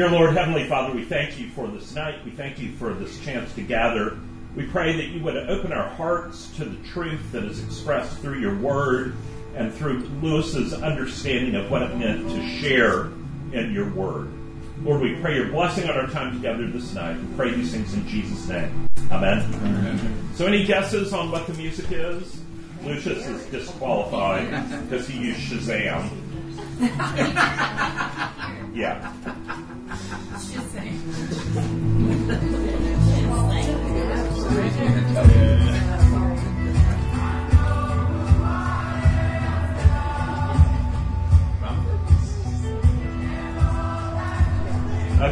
Dear Lord, Heavenly Father, we thank you for this night. We thank you for this chance to gather. We pray that you would open our hearts to the truth that is expressed through your word and through Lewis's understanding of what it meant to share in your word. Lord, we pray your blessing on our time together this night. We pray these things in Jesus' name. Amen. Amen. So, any guesses on what the music is? Lucius is disqualified because he used Shazam. yeah. I'll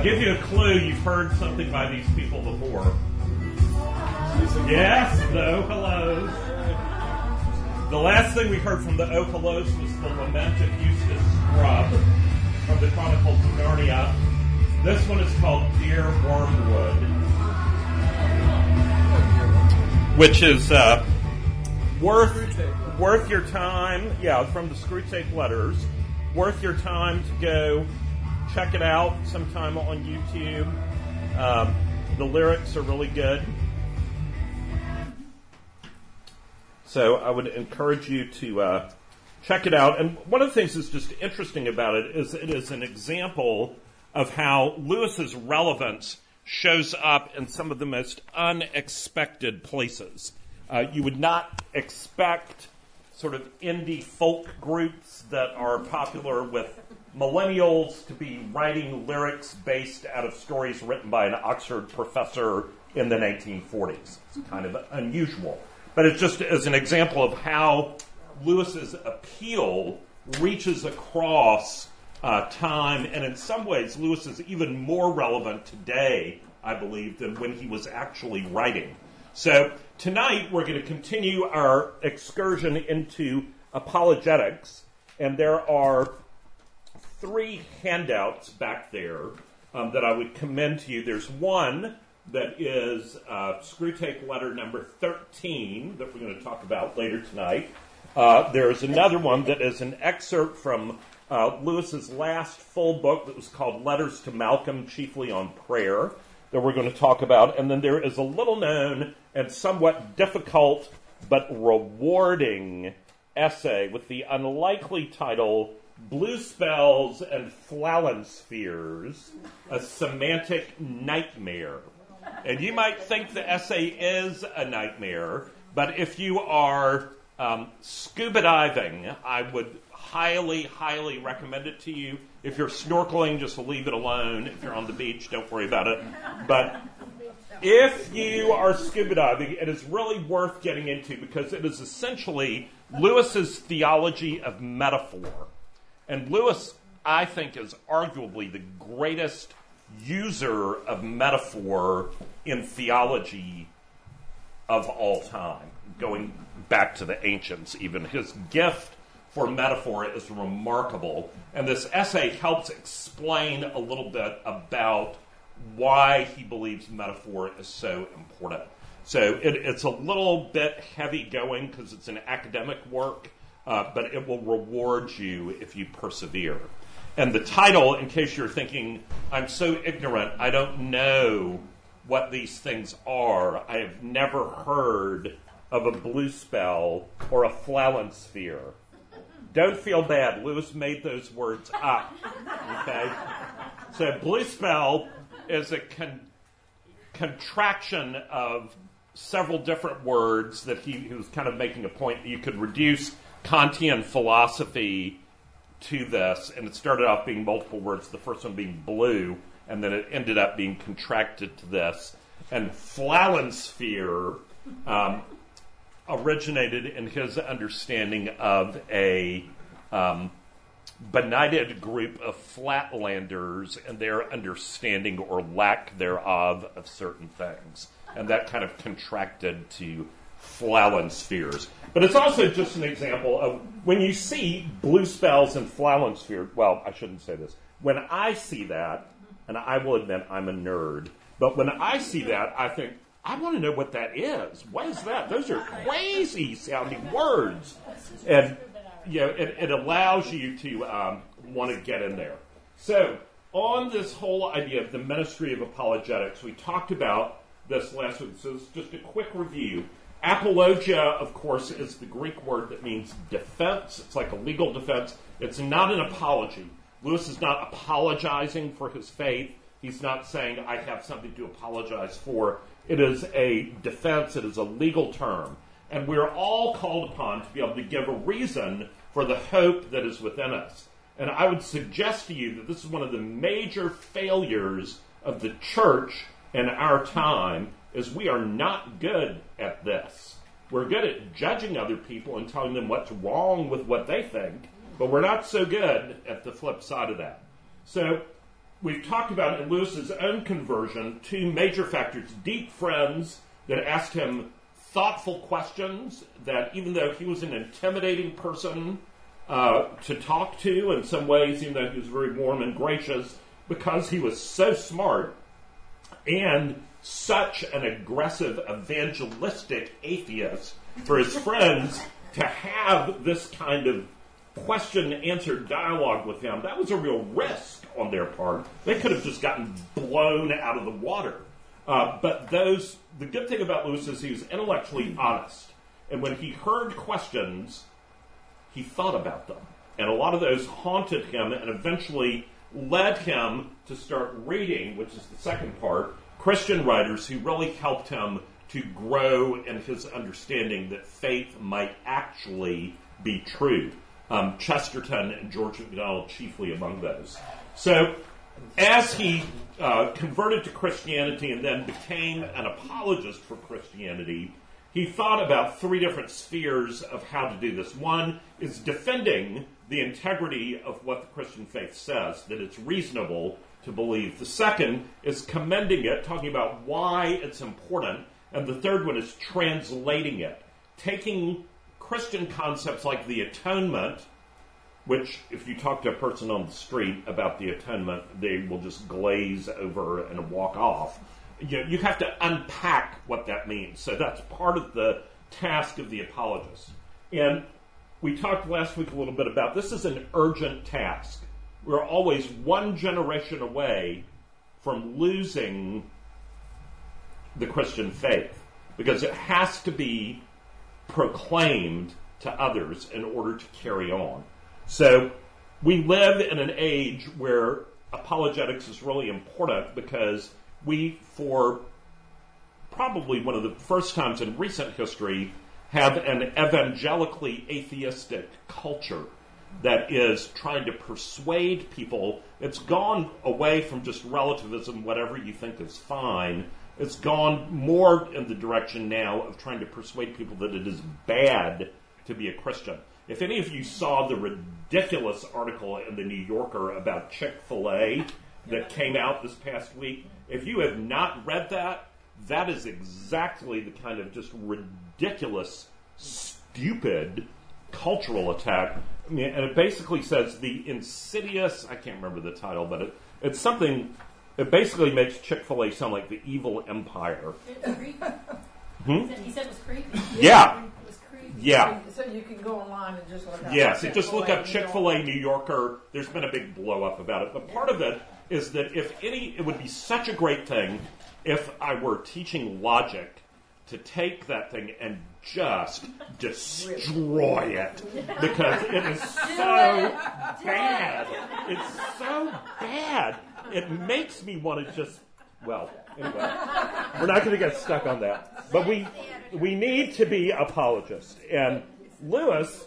give you a clue. You've heard something by these people before. Yes, the Hellos. The last thing we heard from the Hellos was the Lament of Eustace Scrubb from the Chronicles of Narnia. This one is called Dear Wormwood, which is uh, worth worth your time. Yeah, from the Screwtape Letters. Worth your time to go check it out sometime on YouTube. Um, the lyrics are really good. So I would encourage you to uh, check it out. And one of the things that's just interesting about it is it is an example of how Lewis's relevance shows up in some of the most unexpected places. Uh, you would not expect sort of indie folk groups that are popular with millennials to be writing lyrics based out of stories written by an Oxford professor in the 1940s. It's kind of unusual. But it's just as an example of how Lewis's appeal reaches across uh, time, and in some ways, Lewis is even more relevant today, I believe, than when he was actually writing. So tonight we're going to continue our excursion into apologetics, and there are three handouts back there um, that I would commend to you. There's one that is uh, Screwtape letter number 13 that we're going to talk about later tonight. Uh, there's another one that is an excerpt from uh, Lewis's last full book that was called Letters to Malcolm, chiefly on prayer, that we're going to talk about. And then there is a little known and somewhat difficult but rewarding essay with the unlikely title Bluspels and Spheres, a Semantic Nightmare. And you might think the essay is a nightmare, but if you are um, scuba diving, I would highly, highly recommend it to you. If you're snorkeling, just leave it alone. If you're on the beach, don't worry about it. But if you are scuba diving, it is really worth getting into because it is essentially Lewis's theology of metaphor. And Lewis, I think, is arguably the greatest user of metaphor in theology of all time, going back to the ancients even. His gift for metaphor is remarkable, and this essay helps explain a little bit about why he believes metaphor is so important. So it, it's a little bit heavy going because it's an academic work, uh, but it will reward you if you persevere. And the title, in case you're thinking, I'm so ignorant, I don't know what these things are. I have never heard of a bluspel or a Flalansfere. Don't feel bad. Lewis made those words up. Okay? So, bluspel is a con- contraction of several different words that he, he was kind of making a point that you could reduce Kantian philosophy to this, and it started off being multiple words, the first one being blue, and then it ended up being contracted to this. And Flalansfere um, originated in his understanding of a um, benighted group of flatlanders and their understanding or lack thereof of certain things. And that kind of contracted to Flalansferes. But it's also just an example of when you see bluspels and spheres well, I shouldn't say this. When I see that, and I will admit I'm a nerd, but when I see that, I think, I want to know what that is. What is that? Those are crazy sounding words. And, you know, it, it allows you to um, want to get in there. So, on this whole idea of the ministry of apologetics, we talked about this last week. So just a quick review. Apologia, of course, is the Greek word that means defense. It's like a legal defense. It's not an apology. Lewis is not apologizing for his faith. He's not saying, I have something to apologize for. It is a defense, it is a legal term. And we're all called upon to be able to give a reason for the hope that is within us. And I would suggest to you that this is one of the major failures of the church in our time is we are not good at this. We're good at judging other people and telling them what's wrong with what they think, but we're not so good at the flip side of that. So we've talked about in Lewis's own conversion two major factors deep friends that asked him thoughtful questions, that even though he was an intimidating person uh, to talk to in some ways, even though he was very warm and gracious, because he was so smart and such an aggressive evangelistic atheist for his friends to have this kind of question answer dialogue with him, that was a real risk on their part. They could have just gotten blown out of the water. Uh, but those, the good thing about Lewis is he was intellectually honest. And when he heard questions, he thought about them. And a lot of those haunted him and eventually led him to start reading, which is the second part, Christian writers who really helped him to grow in his understanding that faith might actually be true. Um, Chesterton and George MacDonald chiefly among those. So, as he uh, converted to Christianity and then became an apologist for Christianity, he thought about three different spheres of how to do this. One is defending the integrity of what the Christian faith says, that it's reasonable to believe. The second is commending it, talking about why it's important. And the third one is translating it, taking Christian concepts like the atonement, which, if you talk to a person on the street about the atonement, they will just glaze over and walk off. You, you have to unpack what that means. So that's part of the task of the apologist. And we talked last week a little bit about this is an urgent task we're always one generation away from losing the Christian faith because it has to be proclaimed to others in order to carry on. So we live in an age where apologetics is really important because we, for probably one of the first times in recent history, have an evangelically atheistic culture that is trying to persuade people. It's gone away from just relativism, whatever you think is fine. It's gone more in the direction now of trying to persuade people that it is bad to be a Christian. If any of you saw the ridiculous article in the New Yorker about Chick fil A that came out this past week, if you have not read that, that is exactly the kind of just ridiculous, stupid cultural attack. And it basically says the insidious. I can't remember the title, but it, it's something. It basically makes Chick Fil A sound like the evil empire. Hmm? He said it was creepy. Yeah. It was creepy. Yeah. So you can go online and just look up. Yes, yeah, so just look up Chick Fil A New Yorker. There's been a big blow up about it, but part of it is that if any, it would be such a great thing if I were teaching logic to take that thing and just destroy it because it is so bad. It's so bad. It makes me want to just well, anyway. We're not going to get stuck on that. But we we need to be apologists. And Lewis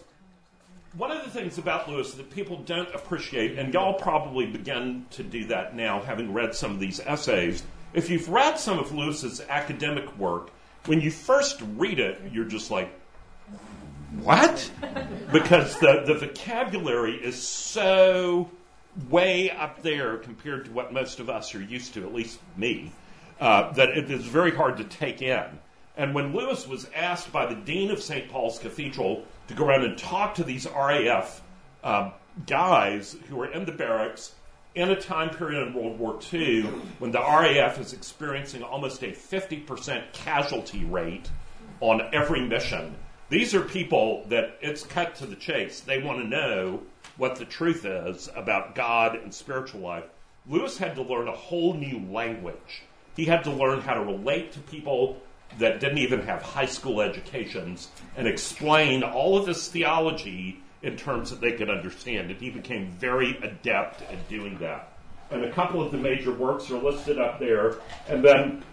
one of the things about Lewis that people don't appreciate, and y'all probably begin to do that now, having read some of these essays. If you've read some of Lewis's academic work, when you first read it, you're just like, what? because the, the vocabulary is so way up there compared to what most of us are used to, at least me, uh, that it is very hard to take in. And when Lewis was asked by the dean of St. Paul's Cathedral to go around and talk to these RAF uh, guys who were in the barracks in a time period in World War II when the RAF is experiencing almost a 50% casualty rate on every mission. These are people that it's cut to the chase. They want to know what the truth is about God and spiritual life. Lewis had to learn a whole new language. He had to learn how to relate to people that didn't even have high school educations and explain all of this theology in terms that they could understand. And he became very adept at doing that. And a couple of the major works are listed up there. And then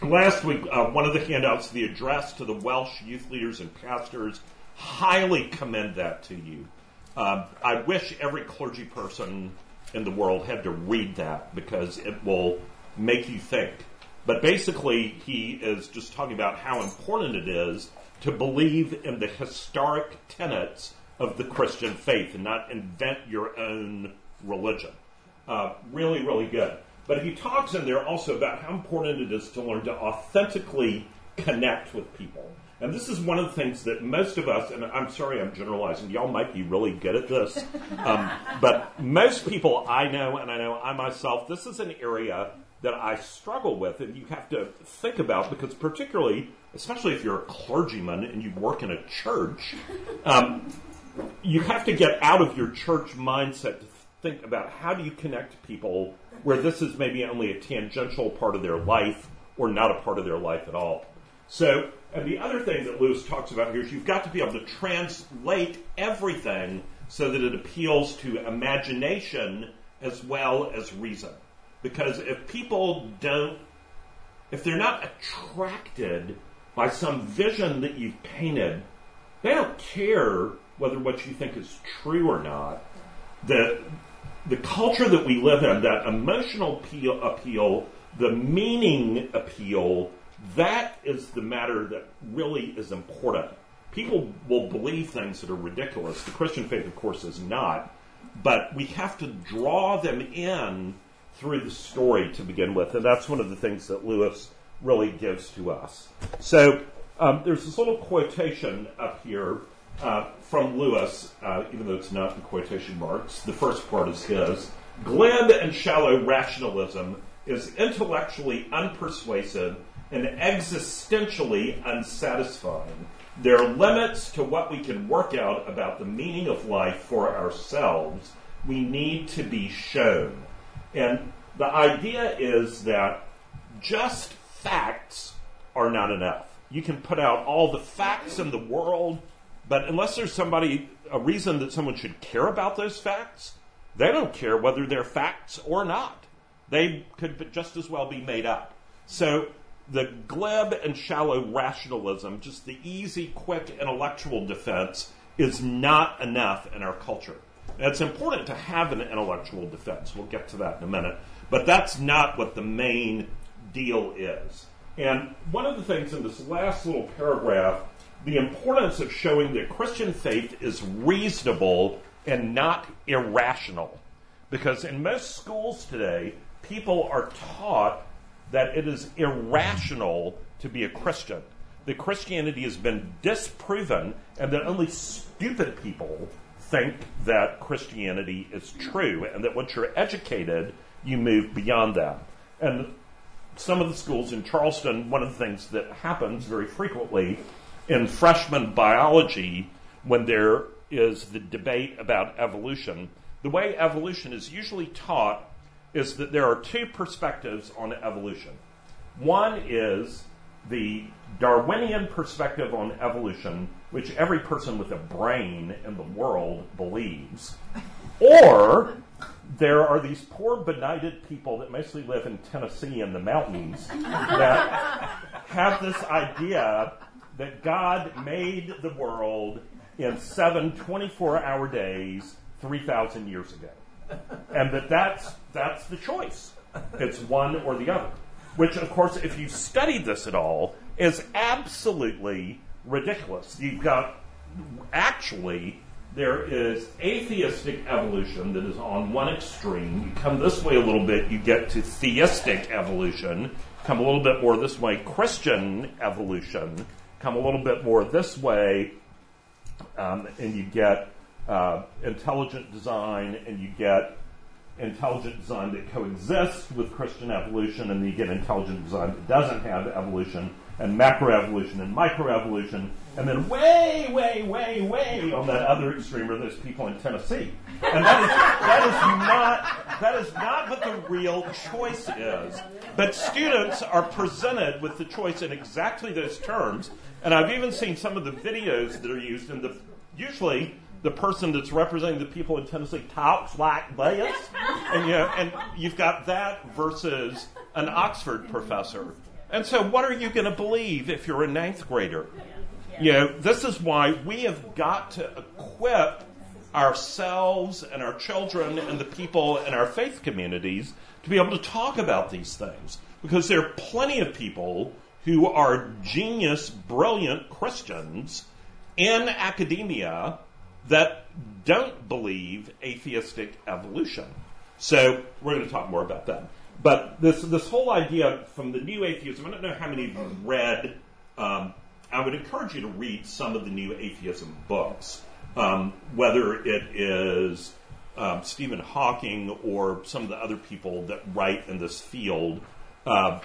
last week, uh, one of the handouts, the address to the Welsh youth leaders and pastors, highly commend that to you. Um, I wish every clergy person in the world had to read that because it will make you think. But basically, he is just talking about how important it is to believe in the historic tenets of the Christian faith and not invent your own religion. Uh, really, really good. But he talks in there also about how important it is to learn to authentically connect with people. And this is one of the things that most of us, and I'm sorry I'm generalizing, y'all might be really good at this, um, but most people I know, and I know I myself, this is an area that I struggle with and you have to think about because particularly, especially if you're a clergyman and you work in a church, um, you have to get out of your church mindset to think about how do you connect people where this is maybe only a tangential part of their life or not a part of their life at all. So, and the other thing that Lewis talks about here is you've got to be able to translate everything so that it appeals to imagination as well as reason. Because if people don't, if they're not attracted by some vision that you've painted, they don't care whether what you think is true or not. The, the culture that we live in, that emotional appeal, appeal the meaning appeal, that is the matter that really is important. People will believe things that are ridiculous. The Christian faith, of course, is not. But we have to draw them in through the story to begin with. And that's one of the things that Lewis really gives to us. So um, there's this little quotation up here uh, from Lewis, uh, even though it's not in quotation marks. The first part is his. Glib and shallow rationalism is intellectually unpersuasive and existentially unsatisfying. There are limits to what we can work out about the meaning of life for ourselves. We need to be shown. And the idea is that just facts are not enough. You can put out all the facts in the world, but unless there's somebody, a reason that someone should care about those facts, they don't care whether they're facts or not. They could just as well be made up. So the glib and shallow rationalism, just the easy, quick intellectual defense, is not enough in our culture. Now, it's important to have an intellectual defense. We'll get to that in a minute. But that's not what the main deal is. And one of the things in this last little paragraph, the importance of showing that Christian faith is reasonable and not irrational. Because in most schools today, people are taught that it is irrational to be a Christian. That Christianity has been disproven and that only stupid people think that Christianity is true and that once you're educated, you move beyond that. And some of the schools in Charleston, one of the things that happens very frequently in freshman biology when there is the debate about evolution, the way evolution is usually taught is that there are two perspectives on evolution. One is the Darwinian perspective on evolution, which every person with a brain in the world believes, or there are these poor benighted people that mostly live in Tennessee in the mountains that have this idea that God made the world in seven 24 hour days 3,000 years ago and that that's that's the choice. It's one or the other. Which, of course, if you've studied this at all, is absolutely ridiculous. You've got actually there is atheistic evolution that is on one extreme. You come this way a little bit, you get to theistic evolution. Come a little bit more this way, Christian evolution. Come a little bit more this way, um, and you get uh, intelligent design and you get intelligent design that coexists with Christian evolution and you get intelligent design that doesn't have evolution. and macroevolution and microevolution, and then way, way, way, way on that other extreme are those people in Tennessee. And that is, that is not that is not what the real choice is. But students are presented with the choice in exactly those terms. And I've even seen some of the videos that are used in the usually the person that's representing the people in Tennessee talks like this, and you know, and you've got that versus an Oxford professor. And so, what are you going to believe if you're a ninth grader? You know, this is why we have got to equip ourselves and our children and the people in our faith communities to be able to talk about these things. Because there are plenty of people who are genius, brilliant Christians in academia that don't believe atheistic evolution. So we're going to talk more about that. But this this whole idea from the new atheism, I don't know how many of you read. Um, I would encourage you to read some of the new atheism books, um, whether it is um, Stephen Hawking or some of the other people that write in this field, uh,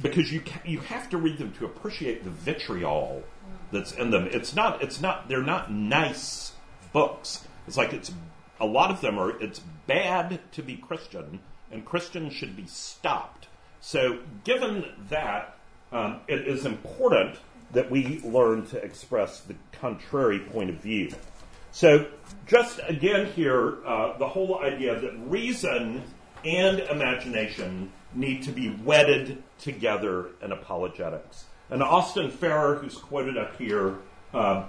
because you ca- you have to read them to appreciate the vitriol that's in them. It's not it's not they're not nice books. It's like it's a lot of them are it's bad to be Christian and Christians should be stopped. So given that, um, it is important that we learn to express the contrary point of view. So just again here, uh, the whole idea that reason and imagination need to be wedded together in apologetics. And Austin Farrer, who's quoted up here, uh,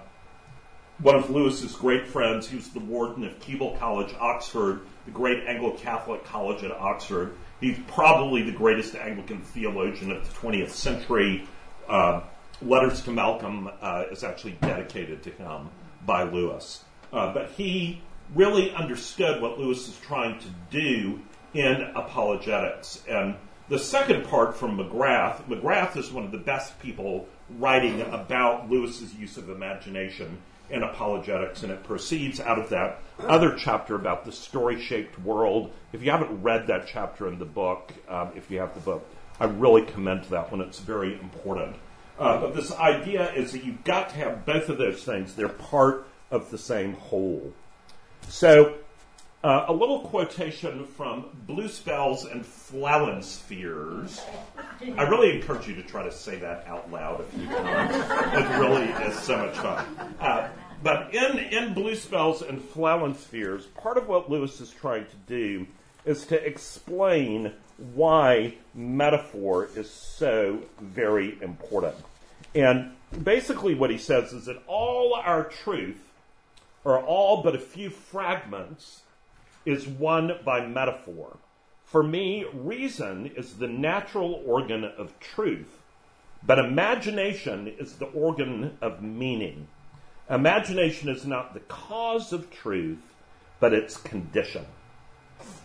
one of Lewis's great friends, he was the warden of Keble College, Oxford, the great Anglo-Catholic college at Oxford. He's probably the greatest Anglican theologian of the 20th century. Uh, Letters to Malcolm uh, is actually dedicated to him by Lewis. Uh, but he really understood what Lewis is trying to do in apologetics. And the second part from McGrath, McGrath is one of the best people writing about Lewis's use of imagination in apologetics, and it proceeds out of that other chapter about the story shaped world. If you haven't read that chapter in the book, um, if you have the book, I really commend that one. It's very important. Uh, but this idea is that you've got to have both of those things. They're part of the same whole. So, uh, a little quotation from Blue Spells and Flowenspheres. I really encourage you to try to say that out loud if you can. it really is so much fun. Uh, but in, in Bluspels and Flalansferes, part of what Lewis is trying to do is to explain why metaphor is so very important. And basically, what he says is that all our truth, or all but a few fragments, is won by metaphor. For me, reason is the natural organ of truth, but imagination is the organ of meaning. Imagination is not the cause of truth, but its condition.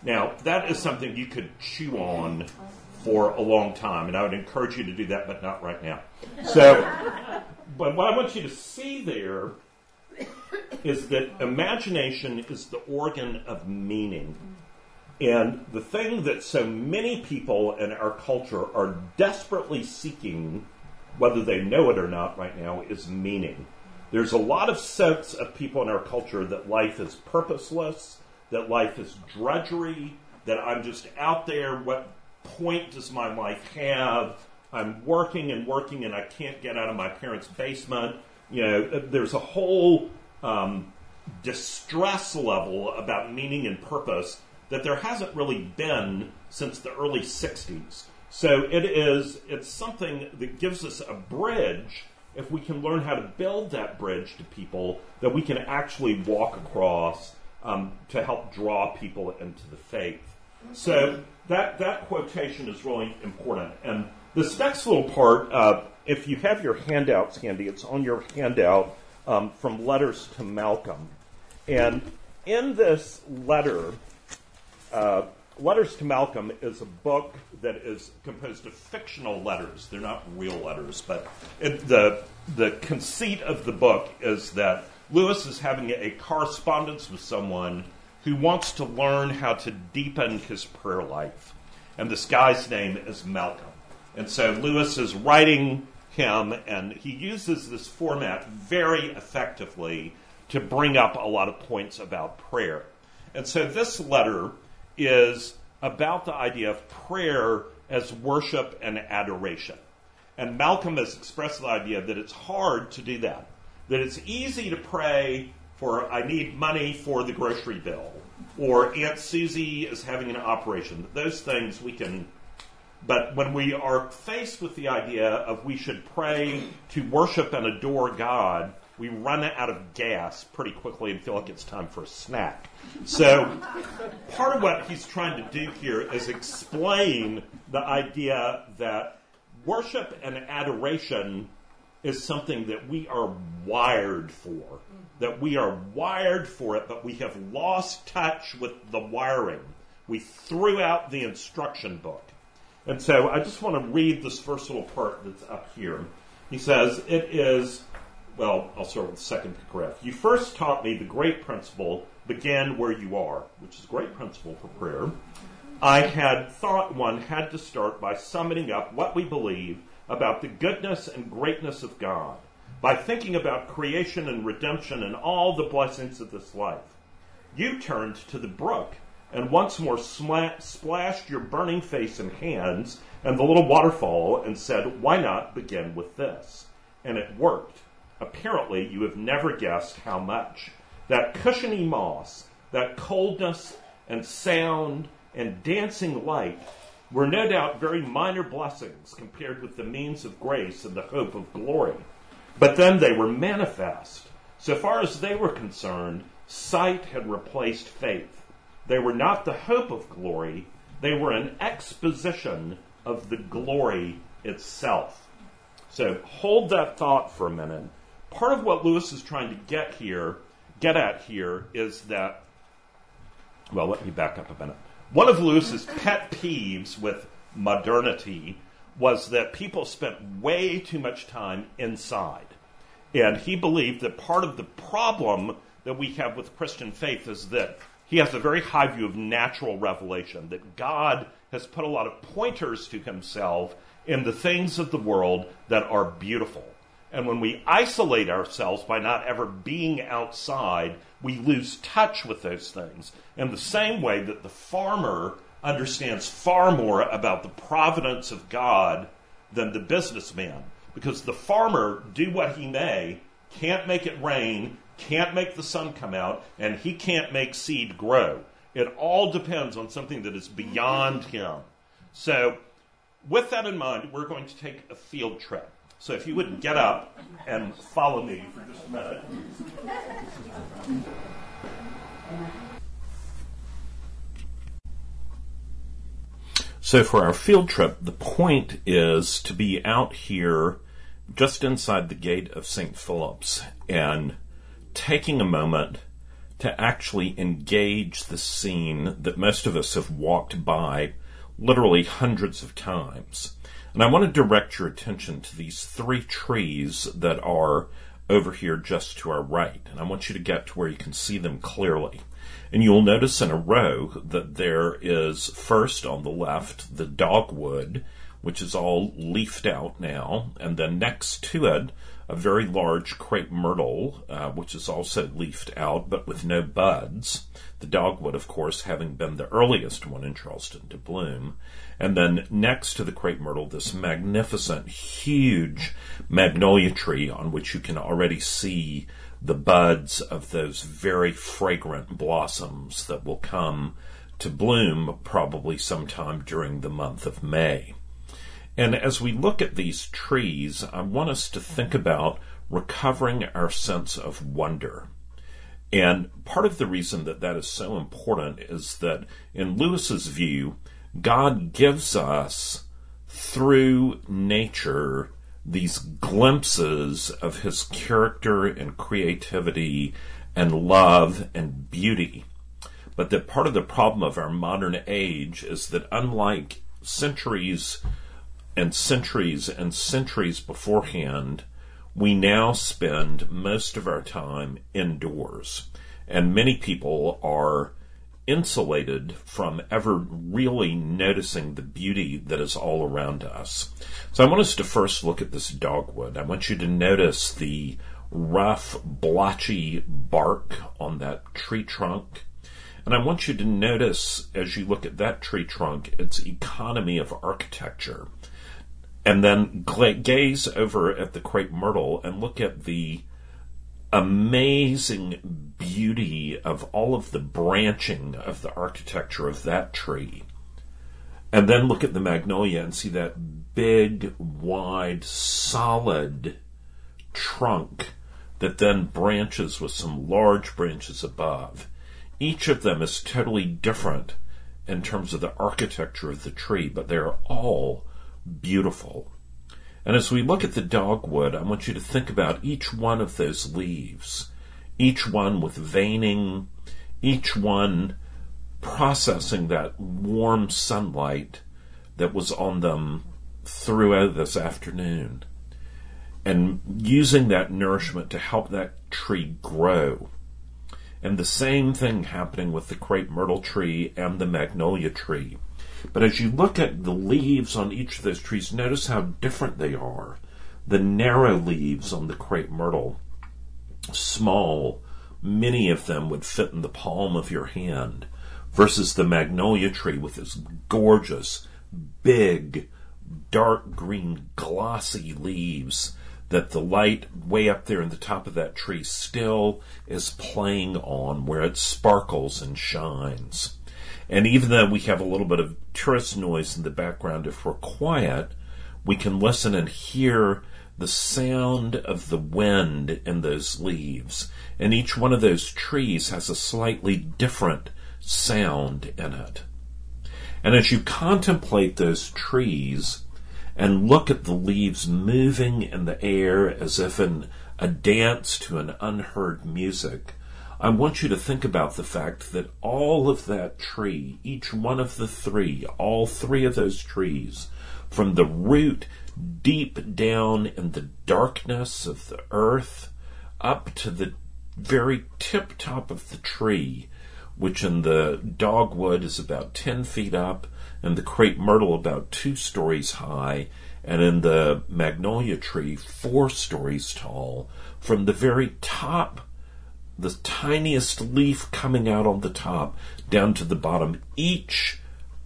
Now, that is something you could chew on for a long time, and I would encourage you to do that, but not right now. So, but what I want you to see there is that imagination is the organ of meaning. And the thing that so many people in our culture are desperately seeking, whether they know it or not right now, is meaning. There's a lot of sense of people in our culture that life is purposeless, that life is drudgery, that I'm just out there. What point does my life have? I'm working and working and I can't get out of my parents' basement. You know, there's a whole um, distress level about meaning and purpose that there hasn't really been since the early 60s. So it is, it's something that gives us a bridge if we can learn how to build that bridge to people that we can actually walk across um, to help draw people into the faith. So that, that quotation is really important. And this next little part, uh, if you have your handouts handy, it's on your handout um, from Letters to Malcolm. And in this letter, uh, Letters to Malcolm is a book that is composed of fictional letters. They're not real letters, but it, the the conceit of the book is that Lewis is having a correspondence with someone who wants to learn how to deepen his prayer life, and this guy's name is Malcolm. And so Lewis is writing him, and he uses this format very effectively to bring up a lot of points about prayer. And so this letter is about the idea of prayer as worship and adoration. And Malcolm has expressed the idea that it's hard to do that. That it's easy to pray for, I need money for the grocery bill, or Aunt Susie is having an operation. Those things we can but when we are faced with the idea of we should pray to worship and adore God, we run out of gas pretty quickly and feel like it's time for a snack. So, part of what he's trying to do here is explain the idea that worship and adoration is something that we are wired for. That we are wired for it, but we have lost touch with the wiring. We threw out the instruction book. And so I just want to read this first little part that's up here. He says, It is, well, I'll start with the second paragraph. You first taught me the great principle, begin where you are, which is a great principle for prayer. I had thought one had to start by summing up what we believe about the goodness and greatness of God, by thinking about creation and redemption and all the blessings of this life. You turned to the brook and once more splashed your burning face and hands and the little waterfall and said, Why not begin with this? And it worked. Apparently, you have never guessed how much. That cushiony moss, that coldness and sound and dancing light were no doubt very minor blessings compared with the means of grace and the hope of glory. But then they were manifest. So far as they were concerned, sight had replaced faith. They were not the hope of glory, they were an exposition of the glory itself. So hold that thought for a minute. Part of what Lewis is trying to get here, get at here, is that well, let me back up a minute. One of Lewis's pet peeves with modernity was that people spent way too much time inside. And he believed that part of the problem that we have with Christian faith is that he has a very high view of natural revelation, that God has put a lot of pointers to himself in the things of the world that are beautiful. And when we isolate ourselves by not ever being outside, we lose touch with those things. In the same way that the farmer understands far more about the providence of God than the businessman. Because the farmer, do what he may, can't make it rain, can't make the sun come out, and he can't make seed grow. It all depends on something that is beyond him. So, with that in mind, we're going to take a field trip. So, if you would get up and follow me for just a minute. So, for our field trip, the point is to be out here just inside the gate of St. Philip's and taking a moment to actually engage the scene that most of us have walked by literally hundreds of times. And I want to direct your attention to these three trees that are over here just to our right. And I want you to get to where you can see them clearly. And you'll notice in a row that there is first on the left the dogwood, which is all leafed out now, and then next to it a very large crepe myrtle, uh, which is also leafed out but with no buds. The dogwood, of course, having been the earliest one in Charleston to bloom. And then next to the crepe myrtle, this magnificent, huge magnolia tree on which you can already see the buds of those very fragrant blossoms that will come to bloom probably sometime during the month of May. And as we look at these trees, I want us to think about recovering our sense of wonder. And part of the reason that that is so important is that in Lewis's view, God gives us through nature these glimpses of his character and creativity and love and beauty. But that part of the problem of our modern age is that unlike centuries and centuries and centuries beforehand, we now spend most of our time indoors. And many people are insulated from ever really noticing the beauty that is all around us. So I want us to first look at this dogwood. I want you to notice the rough, blotchy bark on that tree trunk. And I want you to notice as you look at that tree trunk its economy of architecture. And then gaze over at the crepe myrtle and look at the amazing beauty of all of the branching of the architecture of that tree. And then look at the magnolia and see that big, wide, solid trunk that then branches with some large branches above. Each of them is totally different in terms of the architecture of the tree, but they're all beautiful. And as we look at the dogwood, I want you to think about each one of those leaves, each one with veining, each one processing that warm sunlight that was on them throughout this afternoon and using that nourishment to help that tree grow. And the same thing happening with the crepe myrtle tree and the magnolia tree. But as you look at the leaves on each of those trees, notice how different they are. The narrow leaves on the crepe myrtle, small, many of them would fit in the palm of your hand, versus the magnolia tree with its gorgeous, big, dark green, glossy leaves that the light way up there in the top of that tree still is playing on where it sparkles and shines. And even though we have a little bit of tourist noise in the background, if we're quiet, we can listen and hear the sound of the wind in those leaves. And each one of those trees has a slightly different sound in it. And as you contemplate those trees and look at the leaves moving in the air as if in a dance to an unheard music, I want you to think about the fact that all of that tree, each one of the three, all three of those trees, from the root deep down in the darkness of the earth up to the very tip top of the tree, which in the dogwood is about 10 feet up, and the crepe myrtle about two stories high, and in the magnolia tree four stories tall, from the very top the tiniest leaf coming out on the top down to the bottom. Each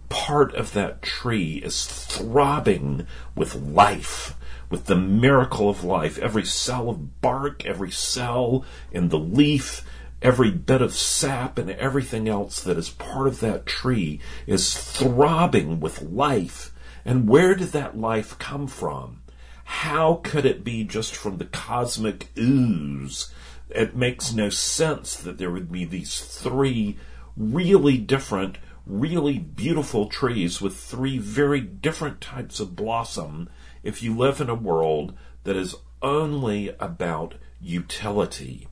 part of that tree is throbbing with life, with the miracle of life. Every cell of bark, every cell in the leaf, every bit of sap, and everything else that is part of that tree is throbbing with life. And where did that life come from? How could it be just from the cosmic ooze it makes no sense that there would be these three really different, really beautiful trees with three very different types of blossom if you live in a world that is only about utility.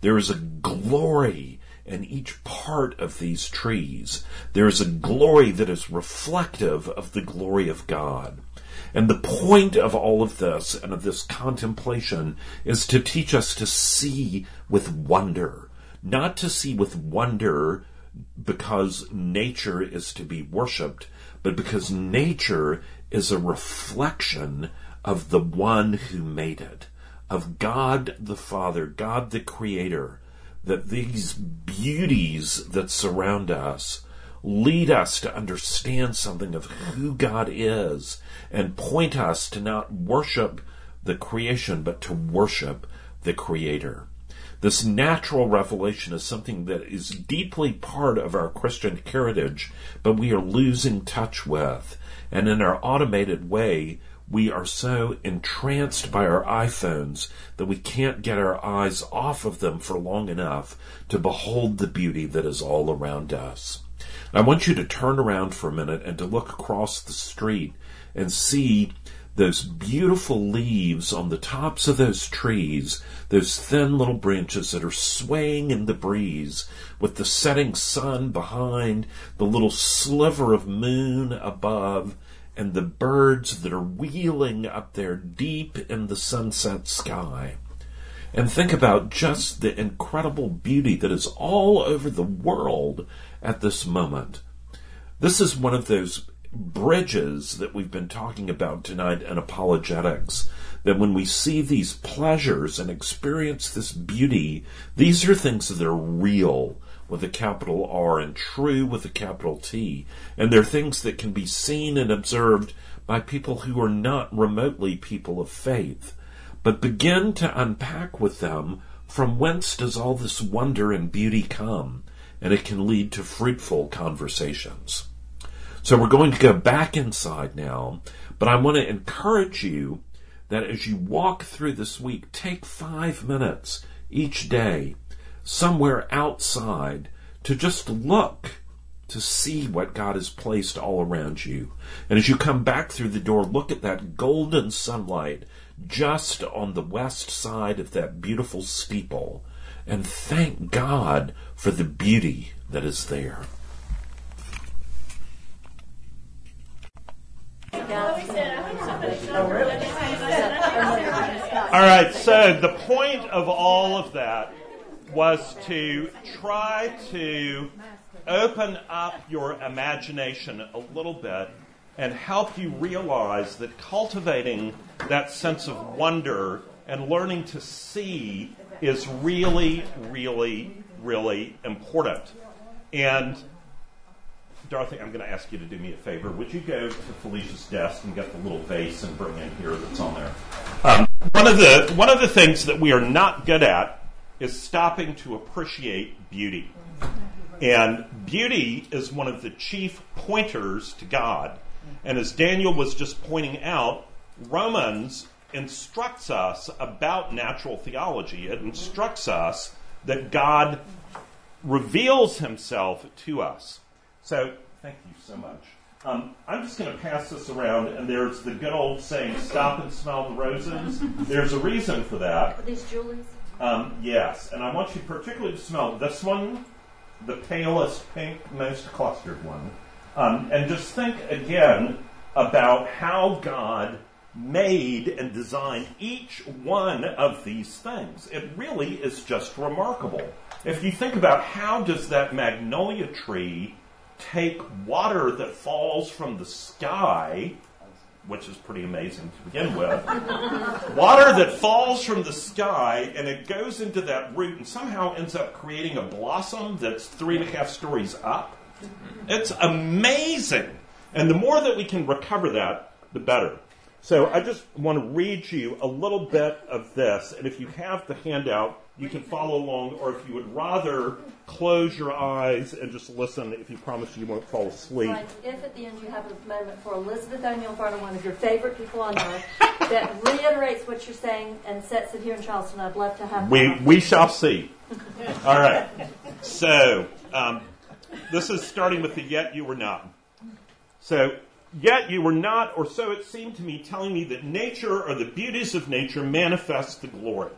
There is a glory in each part of these trees. There is a glory that is reflective of the glory of God. And the point of all of this and of this contemplation is to teach us to see with wonder, not to see with wonder because nature is to be worshiped, but because nature is a reflection of the one who made it, of God the Father, God the Creator, that these beauties that surround us lead us to understand something of who God is and point us to not worship the creation, but to worship the Creator. This natural revelation is something that is deeply part of our Christian heritage, but we are losing touch with. And in our automated way, we are so entranced by our iPhones that we can't get our eyes off of them for long enough to behold the beauty that is all around us. I want you to turn around for a minute and to look across the street and see those beautiful leaves on the tops of those trees, those thin little branches that are swaying in the breeze with the setting sun behind, the little sliver of moon above, and the birds that are wheeling up there deep in the sunset sky. and think about just the incredible beauty that is all over the world at this moment. This is one of those bridges that we've been talking about tonight in apologetics. That when we see these pleasures and experience this beauty, these are things that are real with a capital R and true with a capital T. And they're things that can be seen and observed by people who are not remotely people of faith. But begin to unpack with them from whence does all this wonder and beauty come? And it can lead to fruitful conversations. So we're going to go back inside now, but I want to encourage you that as you walk through this week, take five minutes each day somewhere outside to just look to see what God has placed all around you. And as you come back through the door, look at that golden sunlight just on the west side of that beautiful steeple and thank God for the beauty that is there. All right, so the point of all of that was to try to open up your imagination a little bit and help you realize that cultivating that sense of wonder and learning to see is really, really, really important. And Dorothy, I'm going to ask you to do me a favor. Would you go to Felicia's desk and get the little vase and bring in here that's on there? Um, one of the one of the things that we are not good at is stopping to appreciate beauty. And beauty is one of the chief pointers to God. And as Daniel was just pointing out, Romans instructs us about natural theology. It instructs us that God reveals himself to us. So, thank you so much. Um, I'm just going to pass this around, and there's the good old saying, stop and smell the roses. There's a reason for that. Are these Julie's? Um, yes, and I want you particularly to smell this one, the palest pink, most clustered one. Um, and just think again about how God made and designed each one of these things. It really is just remarkable. If you think about how does that magnolia tree take water that falls from the sky, which is pretty amazing to begin with, water that falls from the sky and it goes into that root and somehow ends up creating a blossom that's three and a half stories up. It's amazing. And the more that we can recover that, the better. So I just want to read you a little bit of this, and if you have the handout, you can follow along, or if you would rather close your eyes and just listen, if you promise you won't fall asleep. Right. If at the end you have a moment for Elizabeth O'Neill Verner, one of your favorite people on earth, that reiterates what you're saying and sets it here in Charleston, I'd love to have We, we shall see. All right. So, um, this is starting with the yet you were not. So, yet you were not, or so it seemed to me, telling me that nature or the beauties of nature manifest the glory.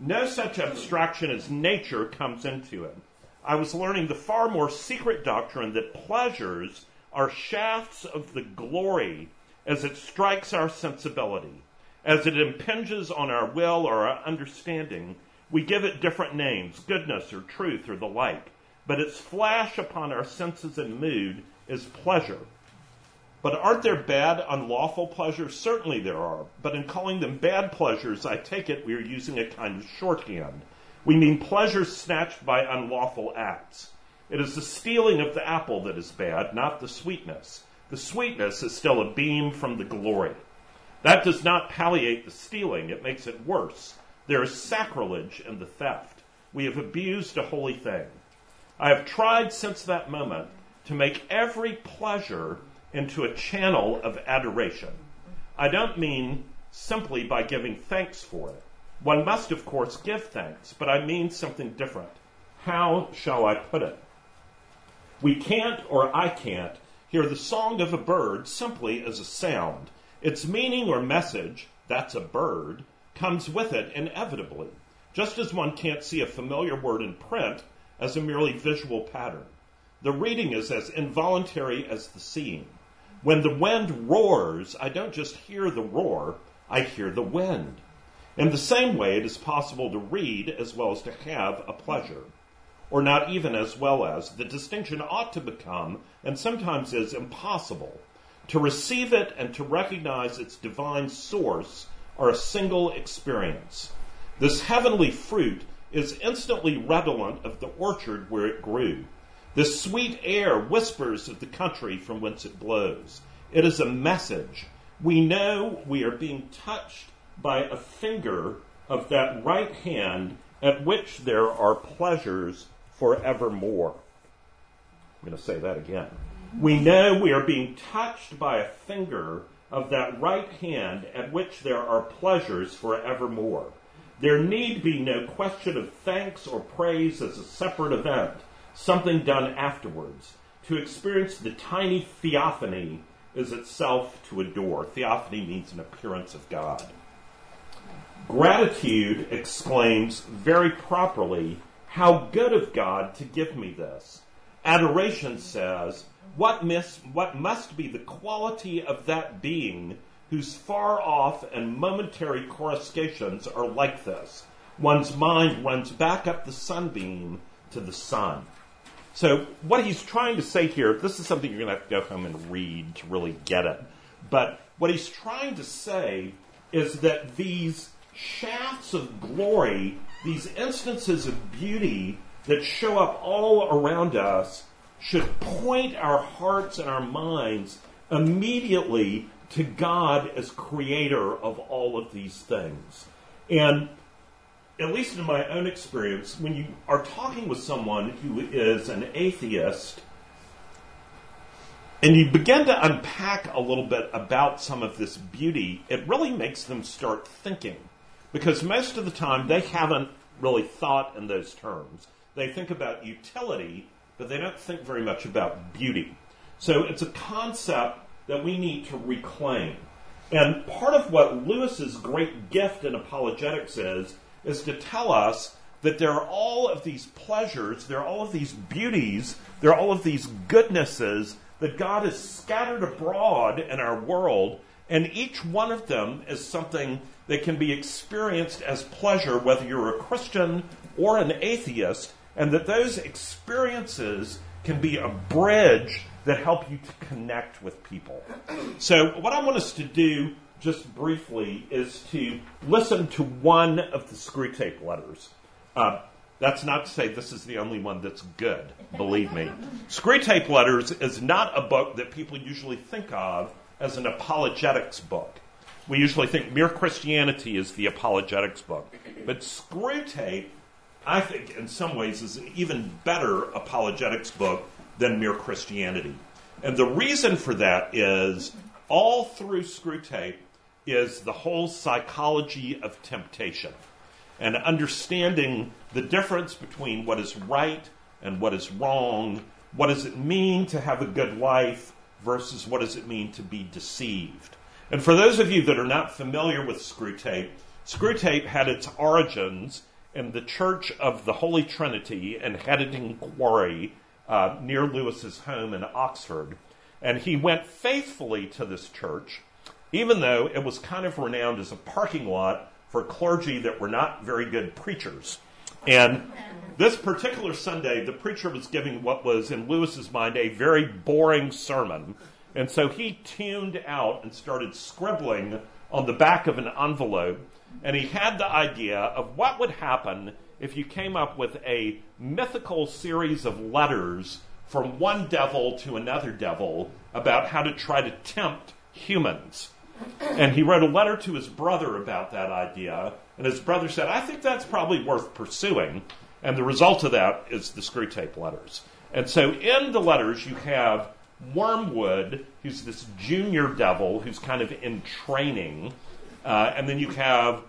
No such abstraction as nature comes into it. I was learning the far more secret doctrine that pleasures are shafts of the glory as it strikes our sensibility. As it impinges on our will or our understanding, we give it different names, goodness or truth or the like, but its flash upon our senses and mood is pleasure. But aren't there bad, unlawful pleasures? Certainly there are. But in calling them bad pleasures, I take it we are using a kind of shorthand. We mean pleasures snatched by unlawful acts. It is the stealing of the apple that is bad, not the sweetness. The sweetness is still a beam from the glory. That does not palliate the stealing, it makes it worse. There is sacrilege in the theft. We have abused a holy thing. I have tried since that moment to make every pleasure into a channel of adoration. I don't mean simply by giving thanks for it. One must, of course, give thanks, but I mean something different. How shall I put it? We can't, or I can't, hear the song of a bird simply as a sound. Its meaning or message, that's a bird, comes with it inevitably, just as one can't see a familiar word in print as a merely visual pattern. The reading is as involuntary as the seeing. When the wind roars, I don't just hear the roar, I hear the wind. In the same way, it is possible to read as well as to have a pleasure, or not even as well as. The distinction ought to become, and sometimes is, impossible. To receive it and to recognize its divine source are a single experience. This heavenly fruit is instantly redolent of the orchard where it grew. The sweet air whispers of the country from whence it blows. It is a message. We know we are being touched by a finger of that right hand at which there are pleasures forevermore. I'm going to say that again. We know we are being touched by a finger of that right hand at which there are pleasures forevermore. There need be no question of thanks or praise as a separate event, something done afterwards. To experience the tiny theophany is itself to adore. Theophany means an appearance of God. Gratitude exclaims very properly, How good of God to give me this. Adoration says, what, what must be the quality of that being whose far off and momentary coruscations are like this? One's mind runs back up the sunbeam to the sun. So, what he's trying to say here, this is something you're going to have to go home and read to really get it. But what he's trying to say is that these shafts of glory, these instances of beauty that show up all around us, should point our hearts and our minds immediately to God as creator of all of these things. And at least in my own experience, when you are talking with someone who is an atheist, and you begin to unpack a little bit about some of this beauty, it really makes them start thinking. Because most of the time they haven't really thought in those terms. They think about utility, but they don't think very much about beauty. So it's a concept that we need to reclaim. And part of what Lewis's great gift in apologetics is, is to tell us that there are all of these pleasures, there are all of these beauties, there are all of these goodnesses that God has scattered abroad in our world, and each one of them is something that can be experienced as pleasure, whether you're a Christian or an atheist, and that those experiences can be a bridge that help you to connect with people. So, what I want us to do just briefly is to listen to one of the Screwtape letters. Uh, that's not to say this is the only one that's good, believe me. Screwtape Letters is not a book that people usually think of as an apologetics book. We usually think Mere Christianity is the apologetics book. But Screwtape, I think, in some ways, is an even better apologetics book than Mere Christianity. And the reason for that is all through Screwtape is the whole psychology of temptation and understanding the difference between what is right and what is wrong. What does it mean to have a good life versus what does it mean to be deceived? And for those of you that are not familiar with Screwtape, Screwtape had its origins in the Church of the Holy Trinity in Headington Quarry uh, near Lewis's home in Oxford. And he went faithfully to this church, even though it was kind of renowned as a parking lot for clergy that were not very good preachers. And this particular Sunday, the preacher was giving what was, in Lewis's mind, a very boring sermon. And so he tuned out and started scribbling on the back of an envelope. And he had the idea of what would happen if you came up with a mythical series of letters from one devil to another devil about how to try to tempt humans. And he wrote a letter to his brother about that idea, and his brother said, I think that's probably worth pursuing. And the result of that is the Screwtape letters. And so in the letters, you have Wormwood, who's this junior devil who's kind of in training, uh, and then you have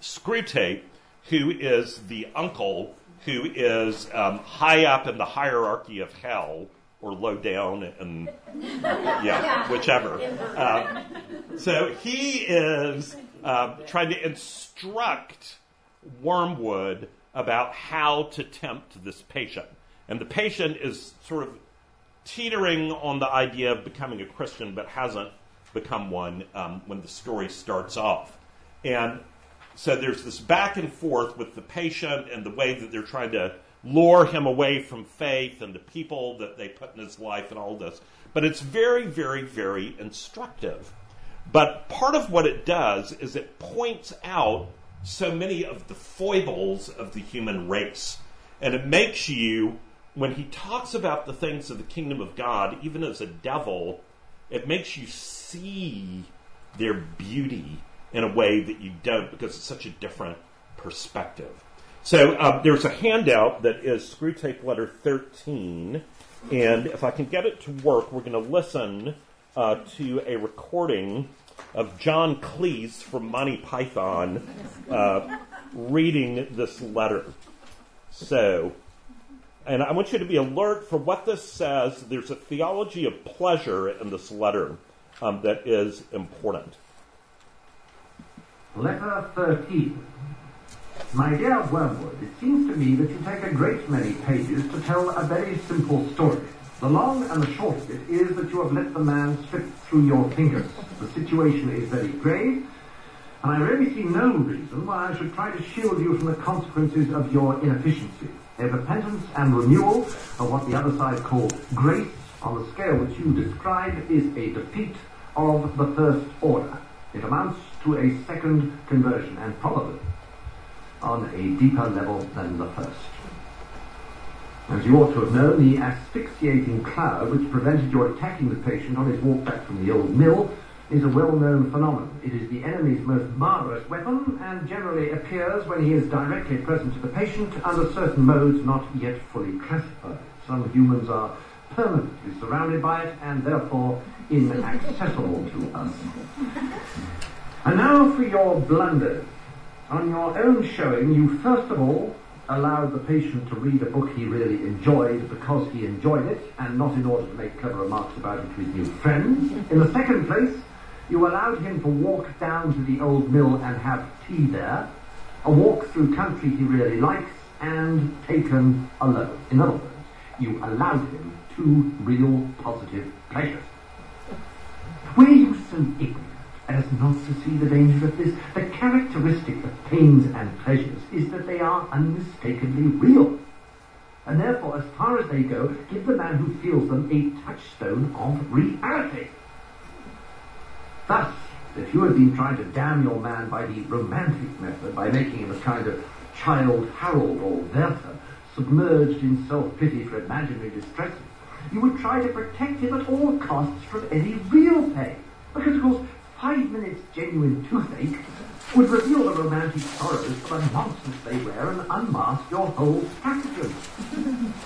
Screwtape, who is the uncle who is um, high up in the hierarchy of hell or low down and yeah, whichever. Uh, so he is uh, trying to instruct Wormwood about how to tempt this patient. And the patient is sort of teetering on the idea of becoming a Christian, but hasn't become one um, when the story starts off. And So there's this back and forth with the patient and the way that they're trying to lure him away from faith and the people that they put in his life and all this. But it's very, very, very instructive. But part of what it does is it points out so many of the foibles of the human race. And it makes you, when he talks about the things of the kingdom of God, even as a devil, it makes you see their beauty in a way that you don't because it's such a different perspective. So um, there's a handout that is Screwtape Letter 13, and if I can get it to work, we're going to listen uh, to a recording of John Cleese from Monty Python uh, reading this letter. So, and I want you to be alert for what this says. There's a theology of pleasure in this letter um, that is important. Letter 13. My dear Wormwood, it seems to me that you take a great many pages to tell a very simple story. The long and the short of it is that you have let the man slip through your fingers. The situation is very grave, and I really see no reason why I should try to shield you from the consequences of your inefficiency. A repentance and renewal of what the other side call grace on the scale which you describe is a defeat of the first order. It amounts to a second conversion, and probably on a deeper level than the first. As you ought to have known, the asphyxiating cloud which prevented your attacking the patient on his walk back from the old mill is a well-known phenomenon. It is the enemy's most marvellous weapon and generally appears when he is directly present to the patient under certain modes not yet fully classified. Some humans are permanently surrounded by it and therefore inaccessible to us. And now for your blunders. On your own showing, you first of all allowed the patient to read a book he really enjoyed because he enjoyed it and not in order to make clever remarks about it to his new friends. In the second place, you allowed him to walk down to the old mill and have tea there, a walk through country he really likes, and taken alone. In other words, you allowed him two real positive pleasures. Were you so ignorant as not to see the danger of this? The characteristic of pains and pleasures is that they are unmistakably real. And therefore, as far as they go, give the man who feels them a touchstone of reality. Thus, if you had been trying to damn your man by the romantic method, by making him a kind of Childe Harold or Werther, submerged in self-pity for imaginary distresses, you would try to protect him at all costs from any real pain. Because, of course, five minutes genuine toothache would reveal the romantic sorrows of the nonsense they wear and unmask your whole stratagem.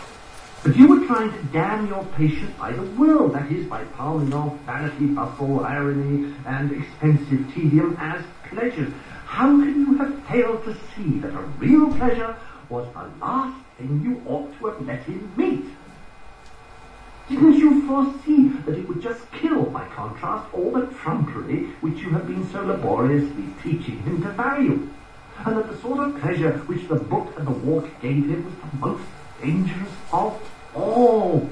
But you were trying to damn your patient by the world, that is, by palming off vanity, bustle, irony, and expensive tedium as pleasures. How can you have failed to see that a real pleasure was the last thing you ought to have let him meet? Didn't you foresee that it would just kill, by contrast, all the trumpery which you have been so laboriously teaching him to value? And that the sort of pleasure which the book and the walk gave him was the most dangerous of all?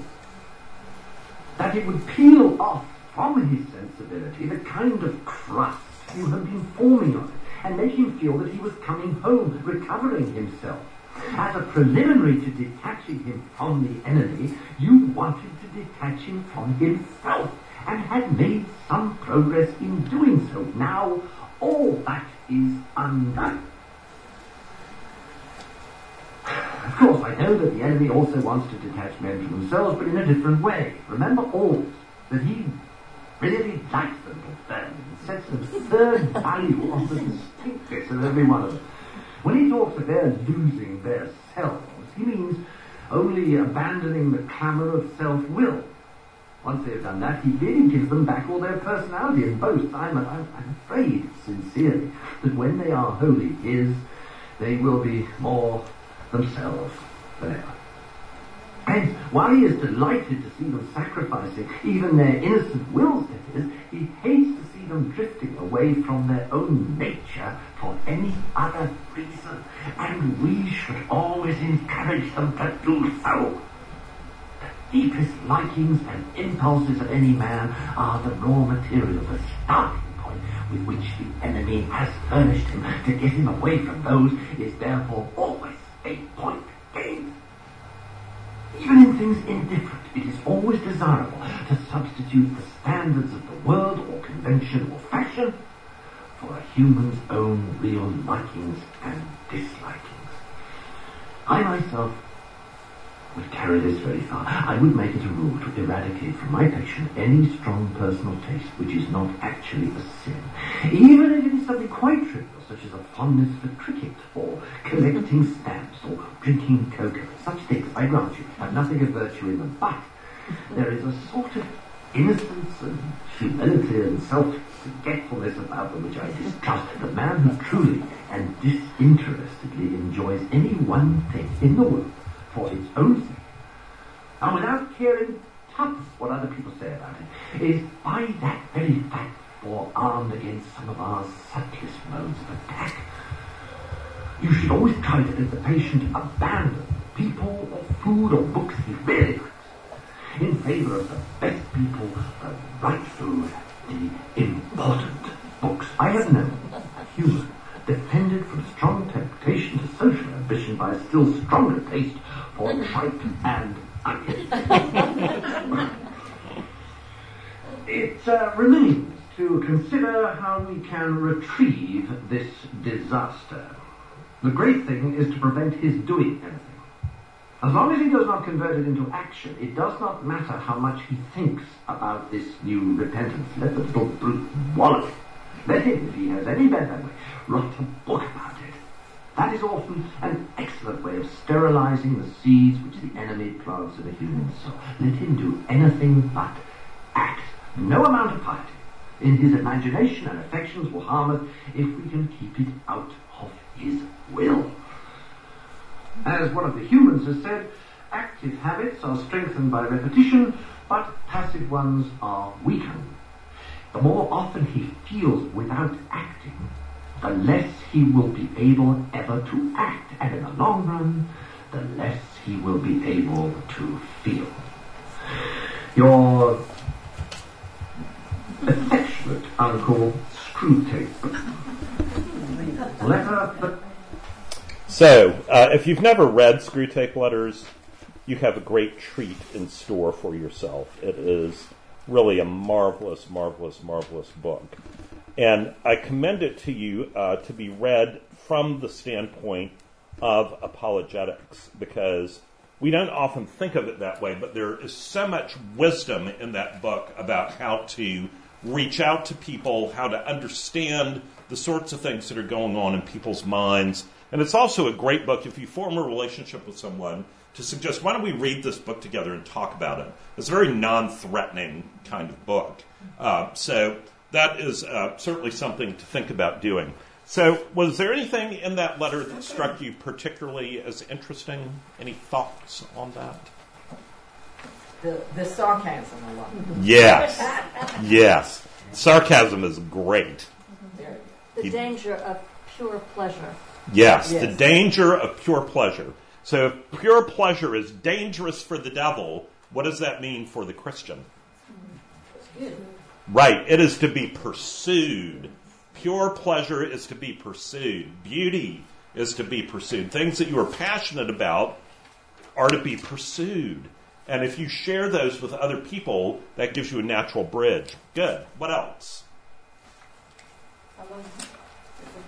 That it would peel off from his sensibility the kind of crust you have been forming on it, and make him feel that he was coming home, recovering himself. As a preliminary to detaching him from the enemy, you wanted to detach him from himself, and had made some progress in doing so. Now, all that is undone. Of course, I know that the enemy also wants to detach men from themselves, but in a different way. Remember always that he really likes them to burn and sets an absurd value on the distinctness of every one of them. When he talks of their losing their selves, he means only abandoning the clamour of self-will. Once they've done that, he really gives them back all their personality and boasts, I'm, I'm, afraid, sincerely, that when they are wholly his, they will be more themselves than ever. And while he is delighted to see them sacrificing even their innocent wills to his, he hates to see them drifting away from their own nature for any other reason. And we should always encourage them to do so. The deepest likings and impulses of any man are the raw material, the starting point with which the enemy has furnished him to get him away from those is therefore always a point gained. Even in things indifferent, it is always desirable to substitute the standards of the world or convention or fashion a human's own real likings and dislikings. I myself would carry this very far. I would make it a rule to eradicate from my patient any strong personal taste which is not actually a sin, even if it is something quite trivial, such as a fondness for cricket, or collecting stamps, or drinking cocoa. Such things, I grant you, have nothing of virtue in them, but there is a sort of innocence and humility and self-forgetfulness about them which I distrust. The man who truly and disinterestedly enjoys any one thing in the world for its own sake, and without caring tuppence what other people say about it, is by that very fact forearmed against some of our subtlest modes of attack. You should always try to let the patient abandon people or food or books he really likes in favor of the best people, the right food, the important books. I have known human defended from strong temptation to social ambition by a still stronger taste for tripe and onion. it uh, remains to consider how we can retrieve this disaster. The great thing is to prevent his doing anything. As long as he does not convert it into action, it does not matter how much he thinks about this new repentance. Let the little brute wallow. Let him, if he has any bent that way, write a book about it. That is often an excellent way of sterilizing the seeds which the enemy plants in a human soul. Let him do anything but act. No amount of piety in his imagination and affections will harm us if we can keep it out of his will. As one of the humans has said, active habits are strengthened by repetition, but passive ones are weakened. The more often he feels without acting, the less he will be able ever to act, and in the long run, the less he will be able to feel. Your affectionate uncle Screwtape. Letter So, uh, if you've never read Screwtape Letters, you have a great treat in store for yourself. It is really a marvelous, marvelous, marvelous book. And I commend it to you uh, to be read from the standpoint of apologetics because we don't often think of it that way, but there is so much wisdom in that book about how to reach out to people, how to understand the sorts of things that are going on in people's minds. And it's also a great book if you form a relationship with someone to suggest, why don't we read this book together and talk about it? It's a very non threatening kind of book. Uh, so that is uh, certainly something to think about doing. So, was there anything in that letter that struck you particularly as interesting? Any thoughts on that? The, the sarcasm a lot. Yes. Yes. Sarcasm is great. The danger of pure pleasure. Yes, the danger of pure pleasure. So if pure pleasure is dangerous for the devil, what does that mean for the Christian? Right, it is to be pursued. Pure pleasure is to be pursued. Beauty is to be pursued. Things that you are passionate about are to be pursued. And if you share those with other people, that gives you a natural bridge. Good. What else?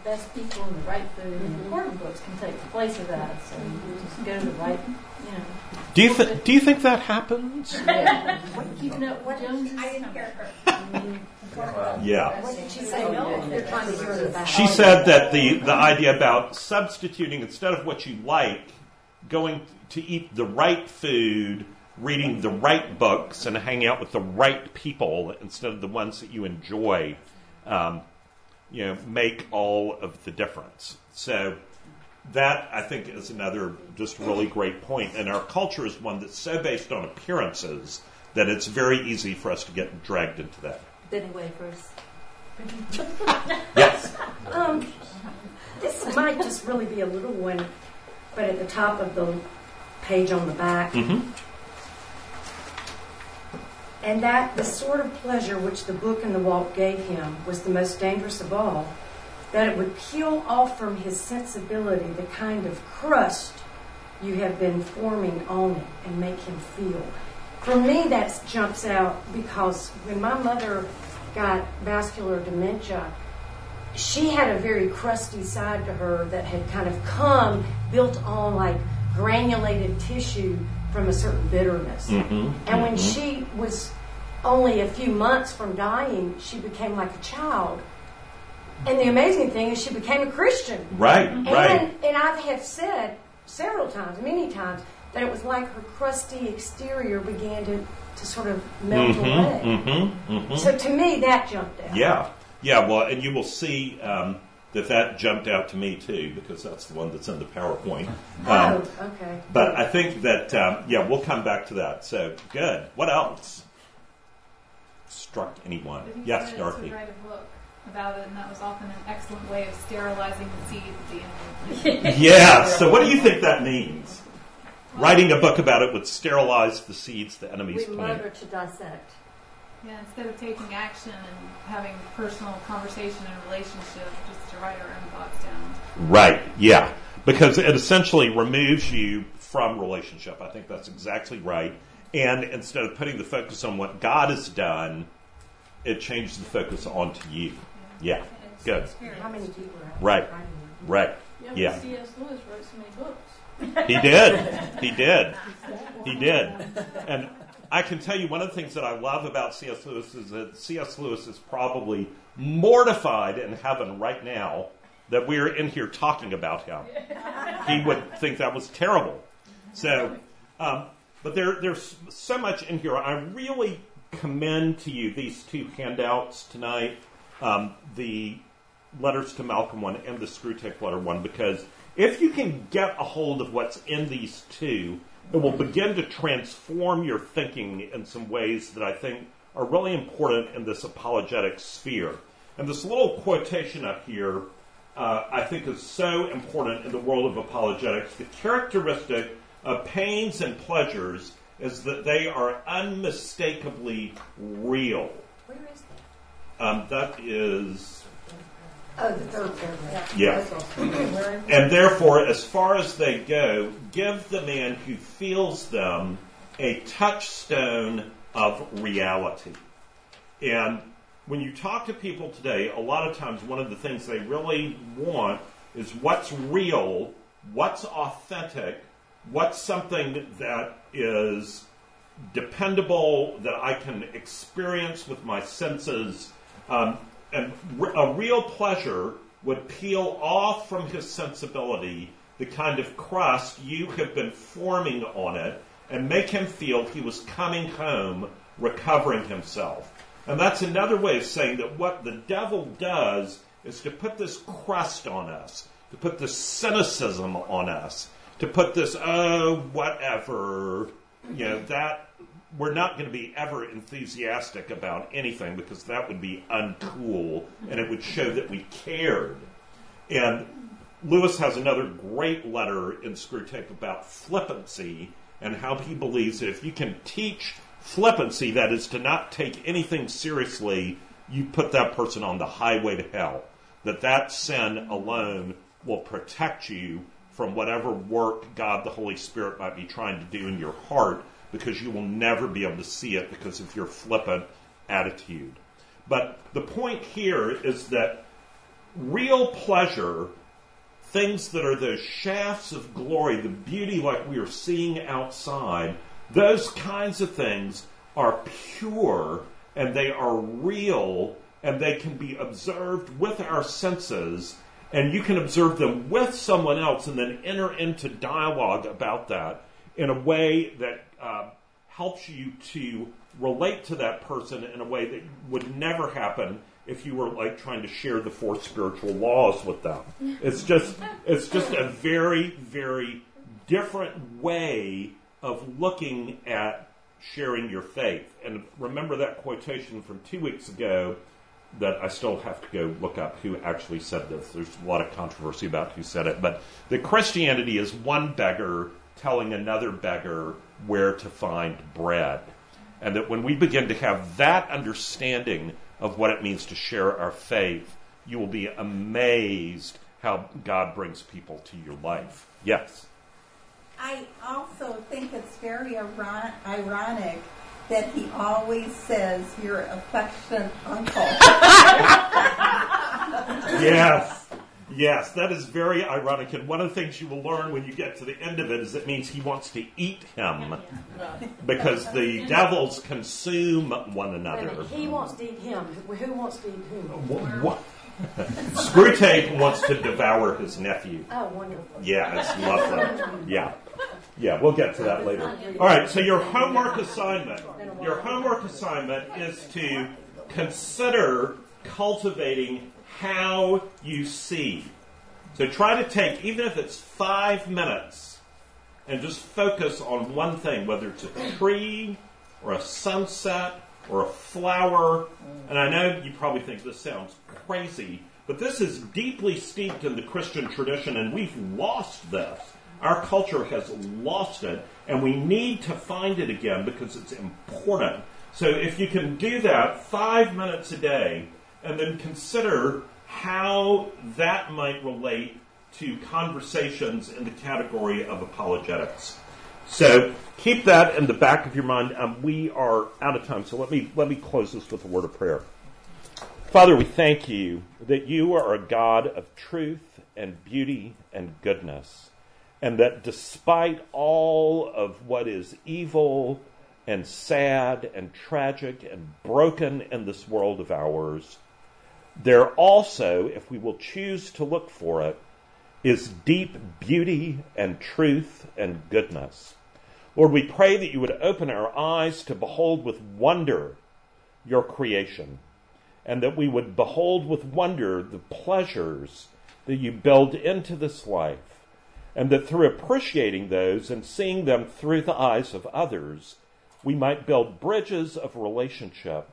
I love the best people and the right food and important books can take the place of that. So you just go to the right, you know. Do you, th- do you think that happens? Keeping up with Joneses. I didn't hear her. Yeah. What did she say? No, they're trying to hear the back. She said that the, the idea about substituting instead of what you like, going to eat the right food, reading the right books, and hanging out with the right people instead of the ones that you enjoy, um, you know, make all of the difference. So that I think is another just really great point. And our culture is one that's so based on appearances that it's very easy for us to get dragged into that. Benne wafers. Yes. Um, this might just really be a little one, but at the top of the page on the back. Mhm. And that the sort of pleasure which the book and the walk gave him was the most dangerous of all, that it would peel off from his sensibility the kind of crust you have been forming on it and make him feel. For me, that jumps out because when my mother got vascular dementia, she had a very crusty side to her that had kind of come built on like granulated tissue from a certain bitterness. Mhm, And when she was only a few months from dying, she became like a child. And the amazing thing is she became a Christian. Right, right. And, and I have said several times, many times, that it was like her crusty exterior began to, to sort of melt away. Mm-hmm, mm-hmm. So to me, that jumped out. Yeah, yeah. Well, and you will see um, that that jumped out to me too because that's the one that's in the PowerPoint. Um, Oh, okay. But I think that um, yeah, we'll come back to that. So good. What else struck anyone? But he Yes, said Dorothy. To write a book about it, and that was often an excellent way of sterilizing the seed at the end. of Yeah. So what do you think that means? Writing a book about it would sterilize the seeds the enemies We plant. motor to dissect. Yeah, instead of taking action and having personal conversation and relationship, just to write our own thoughts down. Right, yeah. Because it essentially removes you from relationship. I think that's exactly right. And instead of putting the focus on what God has done, it changes the focus onto you. Yeah, good. How many people are Right. Right. Yeah, but Yeah. C.S. Lewis wrote so many books. He did. He did. He did. And I can tell you one of the things that I love about C.S. Lewis is that C.S. Lewis is probably mortified in heaven right now that we're in here talking about him. He would think that was terrible. So, um, but there, there's so much in here. I really commend to you these two handouts tonight. Um, the letters to Malcolm one and the Screwtape letter one because if you can get a hold of what's in these two, it will begin to transform your thinking in some ways that I think are really important in this apologetic sphere. And this little quotation up here, uh, I think, is so important in the world of apologetics. The characteristic of pains and pleasures is that they are unmistakably real. Where is that? Um, that is Oh, the third paragraph. Yeah. That's also- Where is it? And therefore, as far as they go, give the man who feels them a touchstone of reality. And when you talk to people today, a lot of times one of the things they really want is what's real, what's authentic, what's something that is dependable, that I can experience with my senses. Um, and a real pleasure would peel off from his sensibility the kind of crust you have been forming on it and make him feel he was coming home recovering himself. And that's another way of saying that what the devil does is to put this crust on us, to put this cynicism on us, to put this, oh, whatever, you know, that we're not going to be ever enthusiastic about anything because that would be uncool and it would show that we cared. And Lewis has another great letter in Screwtape about flippancy and how he believes that if you can teach flippancy, that is to not take anything seriously, you put that person on the highway to hell. That that sin alone will protect you from whatever work God the Holy Spirit might be trying to do in your heart because you will never be able to see it because of your flippant attitude. But the point here is that real pleasure, things that are the shafts of glory, the beauty like we are seeing outside, those kinds of things are pure and they are real and they can be observed with our senses and you can observe them with someone else and then enter into dialogue about that in a way that uh, helps you to relate to that person in a way that would never happen if you were like trying to share the four spiritual laws with them. It's just it's just a very very different way of looking at sharing your faith. And remember that quotation from 2 weeks ago that I still have to go look up who actually said this. There's a lot of controversy about who said it, but that Christianity is one beggar telling another beggar where to find bread. And that when we begin to have that understanding of what it means to share our faith, you will be amazed how God brings people to your life. Yes. I also think it's very ironic that he always says your affectionate uncle. Yes. Yes, that is very ironic. And one of the things you will learn when you get to the end of it is it means he wants to eat him because the devils consume one another. He wants to eat him. Who wants to eat whom? What? what? Screwtape wants to devour his nephew. Oh, wonderful. Yeah, it's lovely. Yeah. Yeah, we'll get to that later. All right, so your homework assignment, your homework assignment is to consider cultivating how you see. So try to take, even if it's five minutes, and just focus on one thing, whether it's a tree or a sunset or a flower. And I know you probably think this sounds crazy, but this is deeply steeped in the Christian tradition, and we've lost this. Our culture has lost it, and we need to find it again because it's important. So if you can do that five minutes a day, and then consider how that might relate to conversations in the category of apologetics. So keep that in the back of your mind. Um, we are out of time, so let me let me close this with a word of prayer. Father, we thank you that you are a God of truth and beauty and goodness, and that despite all of what is evil and sad and tragic and broken in this world of ours, there also, if we will choose to look for it, is deep beauty and truth and goodness. Lord, we pray that you would open our eyes to behold with wonder your creation, and that we would behold with wonder the pleasures that you build into this life, and that through appreciating those and seeing them through the eyes of others, we might build bridges of relationship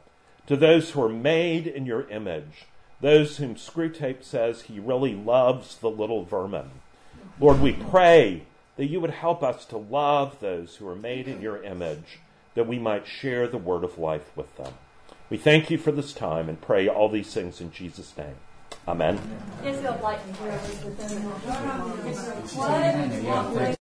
to those who are made in your image, those whom Screwtape says he really loves the little vermin. Lord, we pray that you would help us to love those who are made in your image, that we might share the word of life with them. We thank you for this time and pray all these things in Jesus' name. Amen.